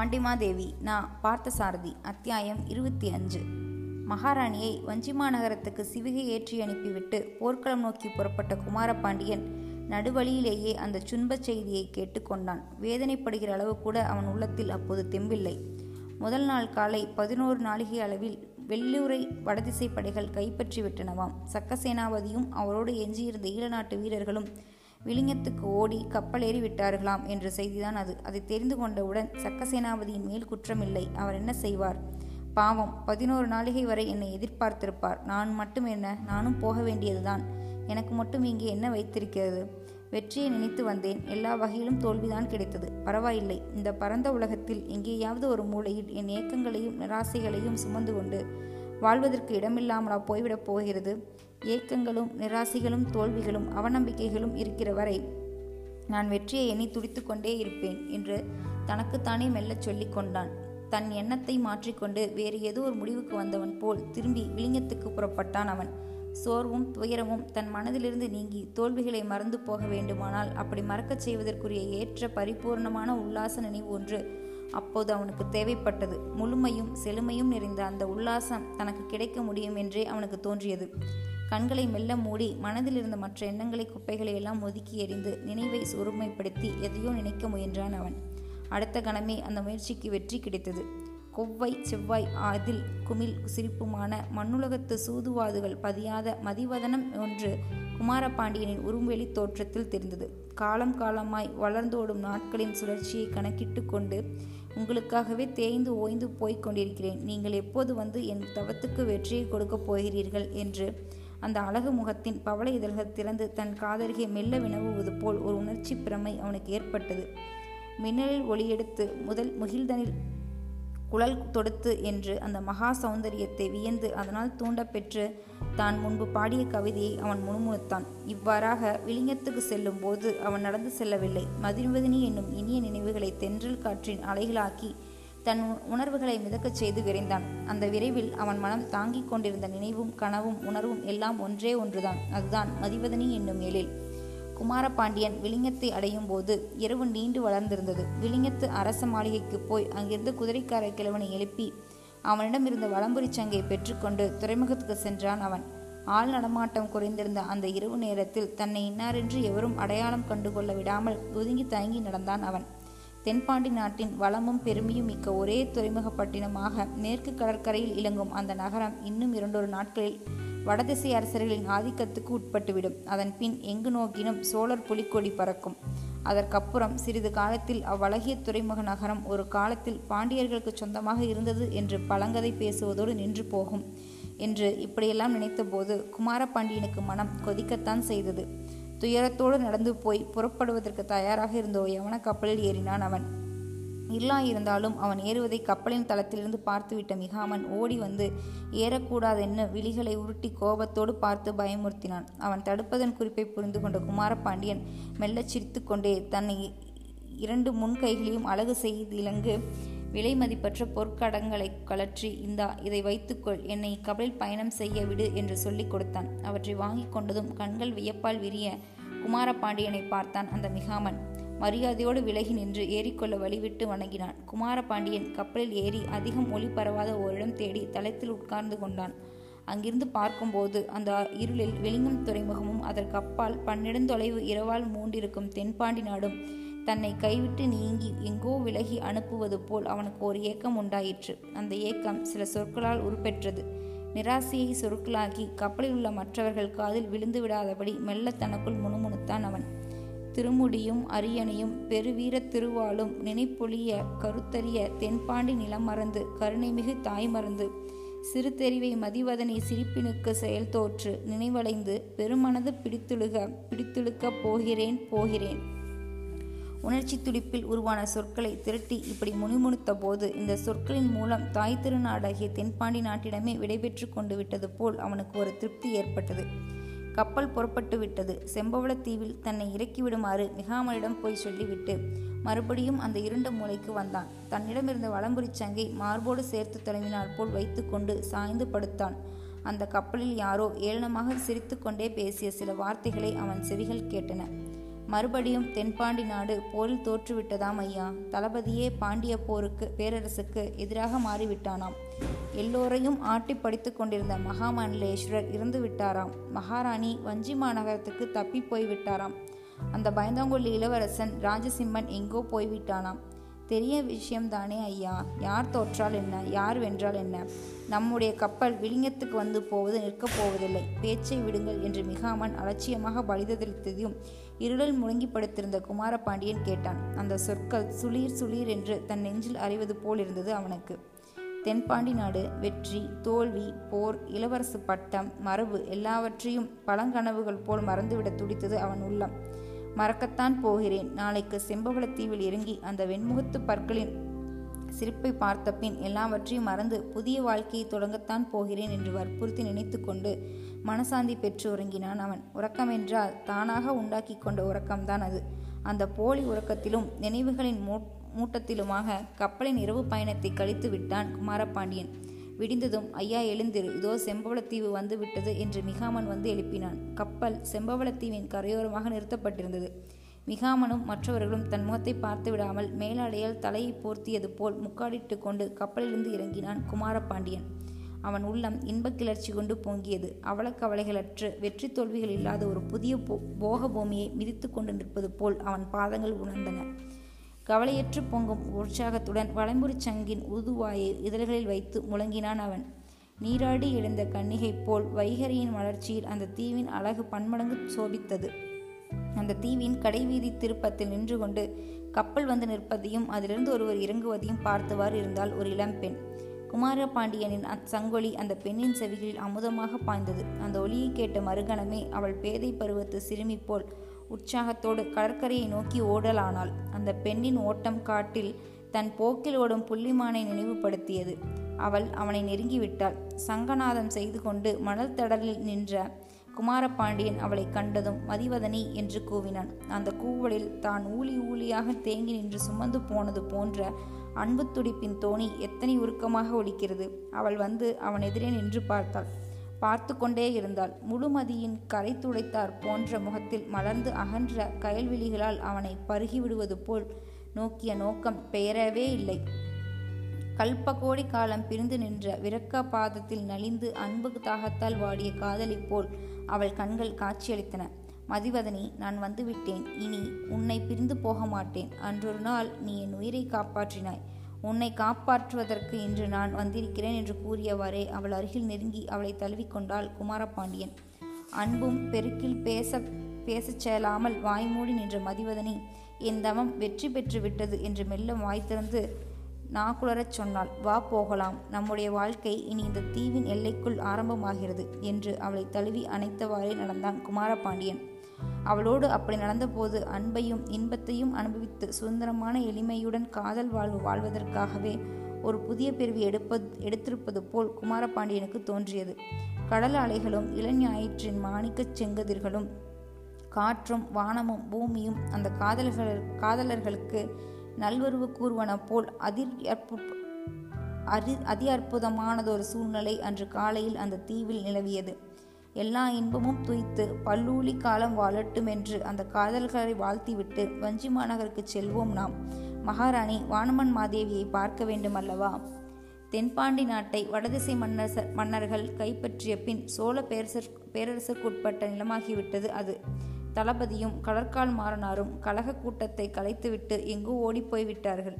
பாண்டிமாதேவி நான் பார்த்தசாரதி அத்தியாயம் இருபத்தி அஞ்சு. மகாராணியை வஞ்சிமா நகரத்துக்கு சிவிகை ஏற்றி அனுப்பிவிட்டு போர்க்களம் நோக்கி புறப்பட்ட குமாரபாண்டியன் நடுவழியிலேயே அந்த சுன்பச் செய்தியை கேட்டுக்கொண்டான் வேதனைப்படுகிற அளவு கூட அவன் உள்ளத்தில் அப்போது தெம்பில்லை. முதல் நாள் காலை பதினோரு நாளிகை அளவில் வெள்ளூரை வடதிசை படைகள் கைப்பற்றி விட்டனவாம் சக்கசேனாபதியும் அவரோடு எஞ்சியிருந்த ஈழநாட்டு வீரர்களும் விளிங்கத்துக்கு ஓடி கப்பலேறி விட்டார்களாம் என்ற செய்திதான் அது. அதை தெரிந்து கொண்டவுடன் சக்கசேனாபதியின் மேல் குற்றமில்லை. அவர் என்ன செய்வார்? பாவம் பதினோரு நாளிகை வரை என்னை எதிர்பார்த்திருப்பார். நான் மட்டும் என்ன? நானும் போக வேண்டியதுதான். எனக்கு மட்டும் இங்கே என்ன வைத்திருக்கிறது? வெற்றியை நினைத்து வந்தேன். எல்லா வகையிலும் தோல்விதான் கிடைத்தது. பரவாயில்லை. இந்த பரந்த உலகத்தில் எங்கேயாவது ஒரு மூலையில் என் ஏக்கங்களையும் நிராசைகளையும் சுமந்து கொண்டு வாழ்வதற்கு இடமில்லாமலா போய்விடப் போகிறது? ஏக்கங்களும் நிராசைகளும் தோல்விகளும் அவநம்பிக்கைகளும் இருக்கிற வரை நான் வெற்றியை எண்ணி துடித்து கொண்டே இருப்பேன் என்று தனக்குத்தானே மெல்லச் சொல்லிக் கொண்டான். தன் எண்ணத்தை மாற்றிக்கொண்டு வேறு ஏதோ ஒரு முடிவுக்கு வந்தவன் போல் திரும்பி விளிங்கத்துக்கு புறப்பட்டான் அவன். சோர்வும் துயரமும் தன் மனதிலிருந்து நீங்கி தோல்விகளை மறந்து போக வேண்டுமானால் அப்படி மறக்கச் செய்வதற்குரிய ஏற்ற பரிபூர்ணமான உல்லாச நினைவு ஒன்று அப்போது அவனுக்கு தேவைப்பட்டது. முழுமையும் செழுமையும் நிறைந்த அந்த உல்லாசம் தனக்கு கிடைக்க முடியும் என்றே அவனுக்கு தோன்றியது. கண்களை மெல்ல மூடி மனதில் இருந்த மற்ற எண்ணங்களை குப்பைகளை எல்லாம் ஒதுக்கி எறிந்து நினைவை ஒருமைப்படுத்தி எதையோ நினைக்க முயன்றான் அவன். அடுத்த கணமே அந்த முயற்சிக்கு வெற்றி கிடைத்தது. கொவ்வை செவ்வாய் அதில் குமிழ் சிரிப்புமான மண்ணுலகத்து சூதுவாதுகள் பதியாத மதிவதனம் ஒன்று குமாரபாண்டியனின் உருவெளி தோற்றத்தில் தெரிந்தது. காலம் காலமாய் வளர்ந்தோடும் நாட்களின் சுழற்சியை கணக்கிட்டு கொண்டு உங்களுக்காகவே தேய்ந்து ஓய்ந்து போய்க் கொண்டிருக்கிறேன். நீங்கள் எப்போது வந்து என் தவத்துக்கு வெற்றியை கொடுக்கப் போகிறீர்கள்? என்று அந்த அழகு முகத்தின் பவள இதழ்கள் திறந்து தன் காதலியை மெல்ல வினவுவது போல் ஒரு உணர்ச்சி பிரமை அவனுக்கு ஏற்பட்டது. மின்னலில் ஒளியெடுத்து முதல் முகில்தனில் குழல் தொடுத்து என்று அந்த மகா சௌந்தரியத்தை வியந்து அதனால் தூண்டப்பெற்று தான் முன்பு பாடிய கவிதையை அவன் முணுமுணுத்தான். இவ்வாறாக விளிங்கத்துக்கு செல்லும் போது அவன் நடந்து செல்லவில்லை. மதிர்வதினி என்னும் இனிய நினைவுகளை தென்றல் காற்றின் அலைகளாக்கி தன் உணர்வுகளை மிதக்கச் செய்து விரைந்தான். அந்த விரைவில் அவன் மனம் தாங்கிக் கொண்டிருந்த நினைவும் கனவும் உணர்வும் எல்லாம் ஒன்றே ஒன்றுதான். அதுதான் மதிவதனி என்னும் எழில். குமாரபாண்டியன் விளிங்கத்தை அடையும் போது இரவு நீண்டு வளர்ந்திருந்தது. விளிங்கத்து அரச மாளிகைக்கு போய் அங்கிருந்து குதிரைக்கார கிழவனை எழுப்பி அவனிடம் இருந்த வளம்புரி சங்கை பெற்றுக்கொண்டு துறைமுகத்துக்கு சென்றான் அவன். ஆள் நடமாட்டம் குறைந்திருந்த அந்த இரவு நேரத்தில் தன்னை இன்னாரென்று எவரும் அடையாளம் கண்டுகொள்ள விடாமல் ஒதுங்கி தயங்கி நடந்தான் அவன். தென்பாண்டி நாட்டின் வளமும் பெருமையும் மிக்க ஒரே துறைமுகப்பட்டினமாக மேற்கு கடற்கரையில் இலங்கும் அந்த நகரம் இன்னும் இரண்டொரு நாட்களில் வடதிசை அரசர்களின் ஆதிக்கத்துக்கு உட்பட்டுவிடும். அதன் பின் எங்கு நோக்கினும் சோழர் புலிக்கொடி பறக்கும். அதற்கப்புறம் சிறிது காலத்தில் அவ்வழகிய துறைமுக நகரம் ஒரு காலத்தில் பாண்டியர்களுக்கு சொந்தமாக இருந்தது என்று பழங்கதை பேசுவதோடு நின்று போகும் என்று இப்படியெல்லாம் நினைத்தபோது குமாரபாண்டியனுக்கு மனம் கொதிக்கத்தான் செய்தது. துயரத்தோடு நடந்து போய் புறப்படுவதற்கு தயாராக இருந்த யவன கப்பலில் ஏறினான் அவன். இல்லா இருந்தாலும் அவன் ஏறுவதை கப்பலின் தளத்திலிருந்து பார்த்துவிட்ட மிகாமன் ஓடி வந்து ஏறக்கூடாதென்னு விழிகளை உருட்டி கோபத்தோடு பார்த்து பயமுறுத்தினான். அவன் தடுப்பதன் குறிப்பை புரிந்து கொண்ட குமாரபாண்டியன் மெல்லச் சிரித்து கொண்டே தன்னை இரண்டு முன் கைகளையும் அழகு செய்து இலங்கு விலை மதிப்பற்ற பொற்கடங்களை கலற்றி இந்தா இதை வைத்துக்கொள். என்னை கப்பலில் பயணம் செய்ய விடு என்று சொல்லிக் கொடுத்தான். அவற்றை வாங்கி கொண்டதும் கண்கள் வியப்பால் விரிய குமாரபாண்டியனை பார்த்தான் அந்த மிகாமன். மரியாதையோடு விலகி நின்று ஏறிக்கொள்ள வழிவிட்டு வணங்கினான். குமாரபாண்டியன் கப்பலில் ஏறி அதிகம் ஒளி பரவாத ஓரிடம் தேடி தளத்தில் உட்கார்ந்து கொண்டான். அங்கிருந்து பார்க்கும்போது அந்த இருளில் வெளிங்கும் துறைமுகமும் அதற்கு அப்பால் பன்னெடுந்தொலைவு இரவால் மூண்டிருக்கும் தென்பாண்டி நாடும் தன்னை கைவிட்டு நீங்கி எங்கோ விலகி அனுப்புவது போல் அவனுக்கு ஒரு ஏக்கம் உண்டாயிற்று. அந்த ஏக்கம் சில சொற்களால் உருப்பெற்றது. நிராசையை சொற்களாக்கி கப்பலில் உள்ள மற்றவர்கள் காதில் விழுந்து விடாதபடி மெல்ல தனக்குள் முணுமுணுத்தான் அவன். திருமுடியும் அரியணையும் பெருவீர திருவாளும் நினைப்பொழிய கருத்தறிய தென்பாண்டி நிலம் மறந்து கருணைமிகு தாய் மறந்து சிறு தெரிவை மதிவதனை சிரிப்பினுக்கு செயல் தோற்று நினைவடைந்து பெருமனது பிடித்துழுக பிடித்துழுக்கப் போகிறேன் போகிறேன். உணர்ச்சி துடிப்பில் உருவான சொற்களை திரட்டி இப்படி முணுமுணுத்த போது இந்த சொற்களின் மூலம் தாய் திருநாடாகிய தென்பாண்டி நாட்டிடமே விடைபெற்று கொண்டு விட்டது போல் அவனுக்கு ஒரு திருப்தி ஏற்பட்டது. கப்பல் புறப்பட்டு விட்டது. செம்பவளத்தீவில் தன்னை இறக்கிவிடுமாறு மிகாமலிடம் போய் சொல்லிவிட்டு மறுபடியும் அந்த இருண்ட மூளைக்கு வந்தான். தன்னிடமிருந்த வளம்புரிச்சங்கை சங்கை மார்போடு சேர்த்து தொடங்கினார் போல் வைத்துக்கொண்டு சாய்ந்து படுத்தான். அந்த கப்பலில் யாரோ ஏளனமாக சிரித்து கொண்டே பேசிய சில வார்த்தைகளை அவன் செவிகள் கேட்டன. மறுபடியும் தென்பாண்டி நாடு போரில் தோற்றுவிட்டதாம் ஐயா. தளபதியே பாண்டிய போருக்கு பேரரசுக்கு எதிராக மாறிவிட்டானாம். எல்லோரையும் ஆட்டி படித்து கொண்டிருந்த மகாமண்டலேஸ்வரர் இறந்து விட்டாராம் மகாராணி வஞ்சி மாநகரத்துக்கு தப்பி போய்விட்டாராம். அந்த பயந்தாங்கொல்லி இளவரசன் ராஜசிம்மன் எங்கோ போய்விட்டானாம். தெரிய விஷயம்தானே ஐயா. யார் தோற்றால் என்ன? யார் வென்றால் என்ன? நம்முடைய கப்பல் விளிங்கத்துக்கு வந்து போவது நிற்கப் போவதில்லை. பேச்சை விடுங்கள் என்று மிகாமன் அலட்சியமாக பலிதளித்ததையும் இருளில் முழங்கி படுத்திருந்த குமாரபாண்டியன் கேட்டான். அந்த சொற்கள் சுளீர் சுளீர் என்று தன் நெஞ்சில் அறிவது போல் இருந்தது அவனுக்கு. தென்பாண்டி நாடு வெற்றி தோல்வி போர் இளவரசு பட்டம் மரபு எல்லாவற்றையும் பழங்கனவுகள் போல் மறந்துவிட துடித்தது அவன் உள்ளம். மறக்கத்தான் போகிறேன். நாளைக்கு தீவில் இறங்கி அந்த வெண்முகத்து பற்களின் சிரிப்பை பார்த்த பின் எல்லாவற்றையும் மறந்து புதிய வாழ்க்கையை தொடங்கத்தான் போகிறேன் என்று வற்புறுத்தி நினைத்து கொண்டு மனசாந்தி பெற்று உறங்கினான் அவன். உறக்கம் என்றால் தானாக உண்டாக்கி கொண்ட உறக்கம்தான் அது. அந்த போலி உறக்கத்திலும் நினைவுகளின் மூட்டத்திலுமாக கப்பலின் இரவு பயணத்தை கழித்து விட்டான் குமாரபாண்டியன். விடிந்ததும் ஐயா எழுந்திரு. இதோ செம்பவளத்தீவு வந்து விட்டது என்று மிகாமன் வந்து எழுப்பினான். கப்பல் செம்பவளத்தீவின் கரையோரமாக நிறுத்தப்பட்டிருந்தது. மிகாமனும் மற்றவர்களும் தன் முகத்தை பார்த்து விடாமல் மேலாடையால் தலையை போர்த்தியது போல் முக்காடிட்டு கொண்டு கப்பலிலிருந்து இறங்கினான் குமாரபாண்டியன். அவன் உள்ளம் இன்பக் கிளர்ச்சி கொண்டு பொங்கியது. அவலக்கவலைகளற்று வெற்றி தோல்விகள் இல்லாத ஒரு புதிய போக பூமியை மிதித்து கொண்டு நிற்பது போல் அவன் பாதங்கள் உணர்ந்தன. கவலையற்று பொங்கும் உற்சாகத்துடன் வளைமுறி சங்கின் உதுவாயை இதழ்களில் வைத்து முழங்கினான் அவன். நீராடி எழுந்த கன்னிகை போல் வைகரியின் வளர்ச்சியில் அந்த தீவின் அழகு பன்மடங்கு சோபித்தது. அந்த தீவின் கடைவீதி திருப்பத்தில் நின்று கொண்டு கப்பல் வந்து நிற்பதையும் அதிலிருந்து ஒருவர் இறங்குவதையும் பார்த்தவாறு இருந்தால் ஒரு இளம்பெண் குமார பாண்டியனின் அச்சங்கொலி அந்த பெண்ணின் செவிகளில் அமுதமாக பாய்ந்தது. அந்த ஒளியை கேட்ட மறுகணமே அவள் பேதை பருவத்து சிறுமி போல் உற்சாகத்தோடு கடற்கரையை நோக்கி ஓடலானாள். அந்த பெண்ணின் ஓட்டம் காட்டில் தன் போக்கில் ஓடும் புள்ளிமானை நினைவுபடுத்தியது. அவள் அவனை நெருங்கிவிட்டாள். சங்கநாதம் செய்து கொண்டு மணல் தடலில் நின்ற குமாரபாண்டியன் அவளை கண்டதும் மதிவதனி என்று கூவினான். அந்த கூவலில் தான் ஊழி ஊழியாக தேங்கி நின்று சுமந்து போனது போன்ற அன்பு துடிப்பின் தோணி எத்தனை உருக்கமாக ஒலிக்கிறது. அவள் வந்து அவன் எதிரே நின்று பார்த்தாள். பார்த்து கொண்டே இருந்தாள். முழுமதியின் கரை துடைத்தார் போன்ற முகத்தில் மலர்ந்து அகன்ற கயல்விழிகளால் அவனை பருகிவிடுவது போல் நோக்கிய நோக்கம் பெயரவே இல்லை. கல்பகோடி காலம் பிரிந்து நின்ற விரக்க பாதத்தில் நலிந்து அன்பு தாகத்தால் வாடிய காதலி போல் அவள் கண்கள் காட்சியளித்தன. மதிவதனி நான் வந்துவிட்டேன். இனி உன்னை பிரிந்து போக மாட்டேன். அன்றொரு நாள் நீ என் உயிரை காப்பாற்றினாய். உன்னை காப்பாற்றுவதற்கு இன்று நான் வந்திருக்கிறேன் என்று கூறியவாறே அவள் அருகில் நெருங்கி அவளை தழுவிக்கொண்டாள் குமாரபாண்டியன். அன்பும் பெருக்கில் பேச பேசச் செயலாமல் வாய்மூடி நின்ற மதிவதனி என் தவம் வெற்றி பெற்று விட்டது என்று மெல்ல வாய் திறந்து நாக்குளரச் சொன்னாள். வா போகலாம். நம்முடைய வாழ்க்கை இனி இந்த தீவின் எல்லைக்குள் ஆரம்பமாகிறது என்று அவளை தழுவி அணைத்தவாறே நடந்தான் குமாரபாண்டியன். அவளோடு அப்படி நடந்தபோது அன்பையும் இன்பத்தையும் அனுபவித்து சுதந்திரமான எளிமையுடன் காதல் வாழ்வு வாழ்வதற்காகவே ஒரு புதிய பிறவி எடுப்பது எடுத்திருப்பது போல் குமாரபாண்டியனுக்கு தோன்றியது. கடல் அலைகளும் இளஞாயிற்றின் மாணிக்கச் செங்கதிர்களும் காற்றும் வானமும் பூமியும் அந்த காதலர்கள் காதலர்களுக்கு நல்வருவு கூறுவன போல் அதிர் அரி அதி அற்புதமானதொரு சூழ்நிலை அன்று காலையில் அந்த தீவில் நிலவியது. எல்லா இன்பமும் துய்த்து பல்லூலி காலம் வாழட்டும் என்று அந்த காதல்களை வாழ்த்திவிட்டு வஞ்சி மாநகருக்கு செல்வோம் நாம். மகாராணி வானமன் மாதேவியை பார்க்க வேண்டும் அல்லவா? தென்பாண்டி நாட்டை வடதிசை மன்னர் மன்னர்கள் கைப்பற்றிய பின் சோழ பேரரசர் பேரரசுக்குட்பட்ட நிலமாகிவிட்டது அது. தளபதியும் கடற்கால் மாறனாரும் கழக கூட்டத்தை கலைத்துவிட்டு எங்கோ ஓடிப்போய் விட்டார்கள்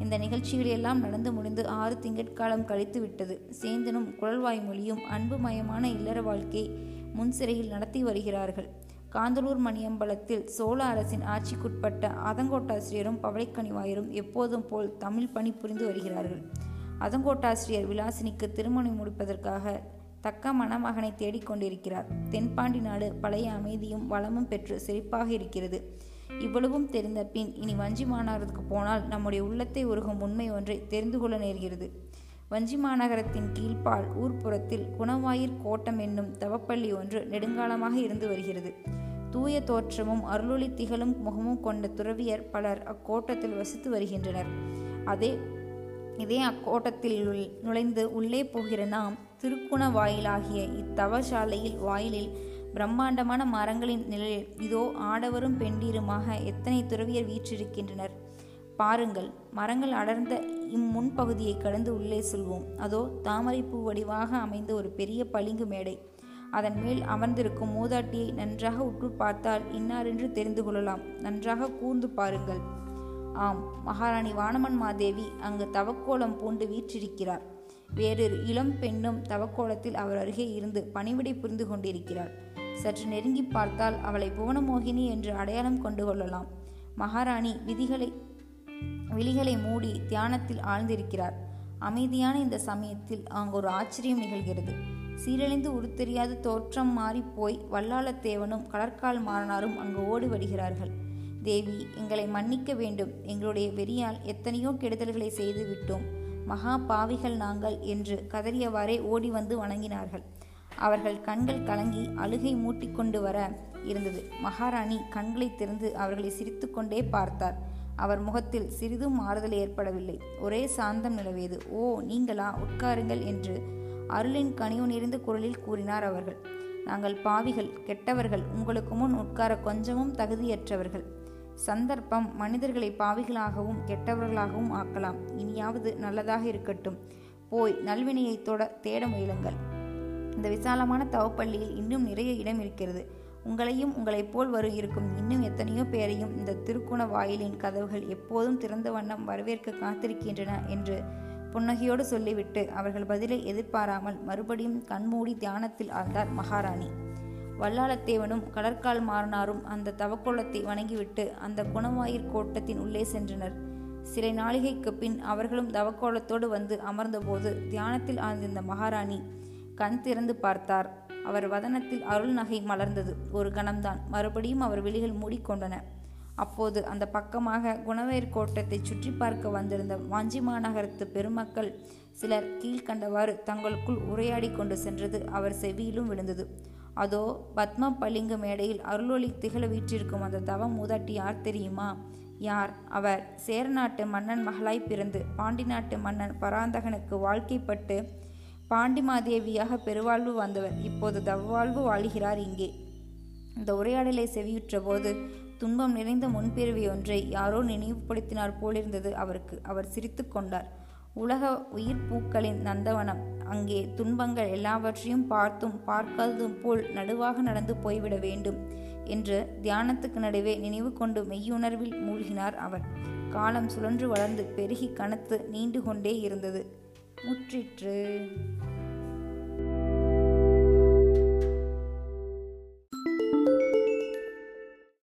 இந்த நிகழ்ச்சிகள் எல்லாம் நடந்து முடிந்து ஆறு திங்கட்காலம் கழித்து விட்டது சேந்தனும் குழல்வாய் மொழியும் அன்புமயமான இல்லற வாழ்க்கை முன் சிறையில் நடத்தி வருகிறார்கள். காந்தலூர் மணியம்பலத்தில் சோழ அரசின் ஆட்சிக்குட்பட்ட அதங்கோட்டாசிரியரும் பவளைக்கணிவாயரும் எப்போதும் போல் தமிழ் பணி புரிந்து வருகிறார்கள். அதங்கோட்டாசிரியர் விலாசினிக்கு திருமணம் முடிப்பதற்காக தக்க மணமகனை தேடிக்கொண்டிருக்கிறார் தென்பாண்டி நாடு பழைய அமைதியும் வளமும் பெற்று செழிப்பாக இருக்கிறது. இவ்வளவும் தெரிந்த பின் இனி வஞ்சி மாநகரத்துக்கு போனால் நம்முடைய உள்ளத்தை உருகும் உண்மை ஒன்றை தெரிந்து கொள்ள நேர்கிறது. வஞ்சி மாநகரத்தின் கீழ்ப்பால் ஊர்ப்புறத்தில் குணவாயிற் கோட்டம் என்னும் தவப்பள்ளி ஒன்று நெடுங்காலமாக இருந்து வருகிறது. தூய தோற்றமும் அருளொளி திகழும் முகமும் கொண்ட துறவியர் பலர் அக்கோட்டத்தில் வசித்து வருகின்றனர். அதே இதே அக்கோட்டத்தில் நுழைந்து உள்ளே போகிற நாம் திருக்குண வாயிலாகிய இத்தவசாலையில் வாயிலில் பிரம்மாண்டமான மரங்களின் நிழலில் இதோ ஆடவரும் பெண்டீருமாக எத்தனை துறவியர் வீற்றிருக்கின்றனர். பாருங்கள் மரங்கள் அடர்ந்த இம்முன்பகுதியை கடந்து உள்ளே செல்வோம். அதோ தாமரைப்பூ வடிவாக அமைந்த ஒரு பெரிய பளிங்கு மேடை. அதன் மேல் அமர்ந்திருக்கும் மூதாட்டியை நன்றாக உற்று பார்த்தால் இன்னாரென்று தெரிந்து கொள்ளலாம். நன்றாக கூர்ந்து பாருங்கள். ஆம் மகாராணி வானமன் மாதேவி அங்கு தவக்கோலம் பூண்டு வீற்றிருக்கிறார். வேறொரு இளம் பெண்ணும் தவக்கோலத்தில் அவர் அருகே இருந்து பணிவிடை புரிந்து கொண்டிருக்கிறார். சற்று நெருங்கி பார்த்தால் அவளை புவனமோகினி என்று அடையாளம் கொண்டு கொள்ளலாம். மகாராணி விதிகளை விழிகளை மூடி தியானத்தில் ஆழ்ந்திருக்கிறார். அமைதியான இந்த சமயத்தில் அங்கு ஒரு ஆச்சரியம் நிகழ்கிறது. சீரழிந்து உருத்தெரியாத தோற்றம் மாறிப்போய் வல்லாளத்தேவனும் கடற்கால் மாறனாரும் அங்கு ஓடி வருகிறார்கள். தேவி எங்களை மன்னிக்க வேண்டும். எங்களுடைய வெறியால் எத்தனையோ கெடுதல்களை செய்து விட்டோம். மகா பாவிகள் நாங்கள் என்று கதறியவாறே ஓடி வந்து வணங்கினார்கள். அவர்கள் கண்கள் கலங்கி அழுகை மூட்டிக்கொண்டு வர இருந்தது. மகாராணி கண்களை திறந்து அவர்களை சிரித்துக்கொண்டே பார்த்தார். அவர் முகத்தில் சிறிதும் மாறுதல் ஏற்படவில்லை. ஒரே சாந்தம் நிலவியது. ஓ நீங்களா? உட்காருங்கள் என்று அருளின் கனிவு நிறைந்த குரலில் கூறினார் அவர்கள். நாங்கள் பாவிகள் கெட்டவர்கள் உங்களுக்கு முன் உட்கார கொஞ்சமும் தகுதியற்றவர்கள். சந்தர்ப்பம் மனிதர்களை பாவிகளாகவும் கெட்டவர்களாகவும் ஆக்கலாம். இனியாவது நல்லதாக இருக்கட்டும். போய் நல்வினையை தொட தேட முயலுங்கள். இந்த விசாலமான தவப்பள்ளியில் இன்னும் நிறைய இடம் இருக்கிறது. உங்களையும் உங்களைப் போல் வரும் இருக்கும் இன்னும் எத்தனையோ பேரையும் இந்த திருக்குண வாயிலின் கதவுகள் எப்போதும் திறந்த வண்ணம் வரவேற்க காத்திருக்கின்றன என்று புன்னகையோடு சொல்லிவிட்டு அவர்கள் பதிலை எதிர்பாராமல் மறுபடியும் கண்மூடி தியானத்தில் ஆழ்ந்தார் மகாராணி. வல்லாளத்தேவனும் கடற்கால் மாறனாரும் அந்த தவக்கோலத்தை வணங்கிவிட்டு அந்த குணவாயிற் கோட்டத்தின் உள்ளே சென்றனர். சில நாளிகைக்கு பின் அவர்களும் தவக்கோலத்தோடு வந்து அமர்ந்தபோது தியானத்தில் ஆழ்ந்திருந்த மகாராணி கண் திறந்து பார்த்தார். அவர் வதனத்தில் அருள் நகை மலர்ந்தது. ஒரு கணம்தான். மறுபடியும் அவர் விழிகள் மூடிக்கொண்டன. அப்போது அந்த பக்கமாக குணவேர் கோட்டத்தை சுற்றி பார்க்க வந்திருந்த வாஞ்சி மாநகரத்து பெருமக்கள் சிலர் கீழ்கண்டவாறு தங்களுக்குள் உரையாடி கொண்டு சென்றது அவர் செவியிலும் விழுந்தது. அதோ பத்ம பளிங்கு மேடையில் அருளொளி திகழ வீற்றிருக்கும் அந்த தவ மூதாட்டி யார் தெரியுமா? யார்? அவர் சேரநாட்டு மன்னன் மகளாய் பிறந்து பாண்டி நாட்டு மன்னன் பராந்தகனுக்கு வாழ்க்கைப்பட்டு பாண்டிமாதேவியாக பெருவாழ்வு வந்தவர். இப்போது தவ்வாழ்வு வாழ்கிறார் இங்கே. இந்த உரையாடலை செவியுற்ற போது துன்பம் நிறைந்த முன்பிறவி ஒன்றை யாரோ நினைவுபடுத்தினார் போலிருந்தது அவருக்கு. அவர் சிரித்து கொண்டார். உலக உயிர் பூக்களின் நந்தவனம். அங்கே துன்பங்கள் எல்லாவற்றையும் பார்த்தும் பார்க்காததும் போல் நடுவாக நடந்து போய்விட வேண்டும் என்று தியானத்துக்கு நடுவே நினைவு கொண்டு மெய்யுணர்வில் மூழ்கினார் அவர். காலம் சுழன்று வளர்ந்து பெருகி கனத்து நீண்டு கொண்டே இருந்தது. முற்றிற்று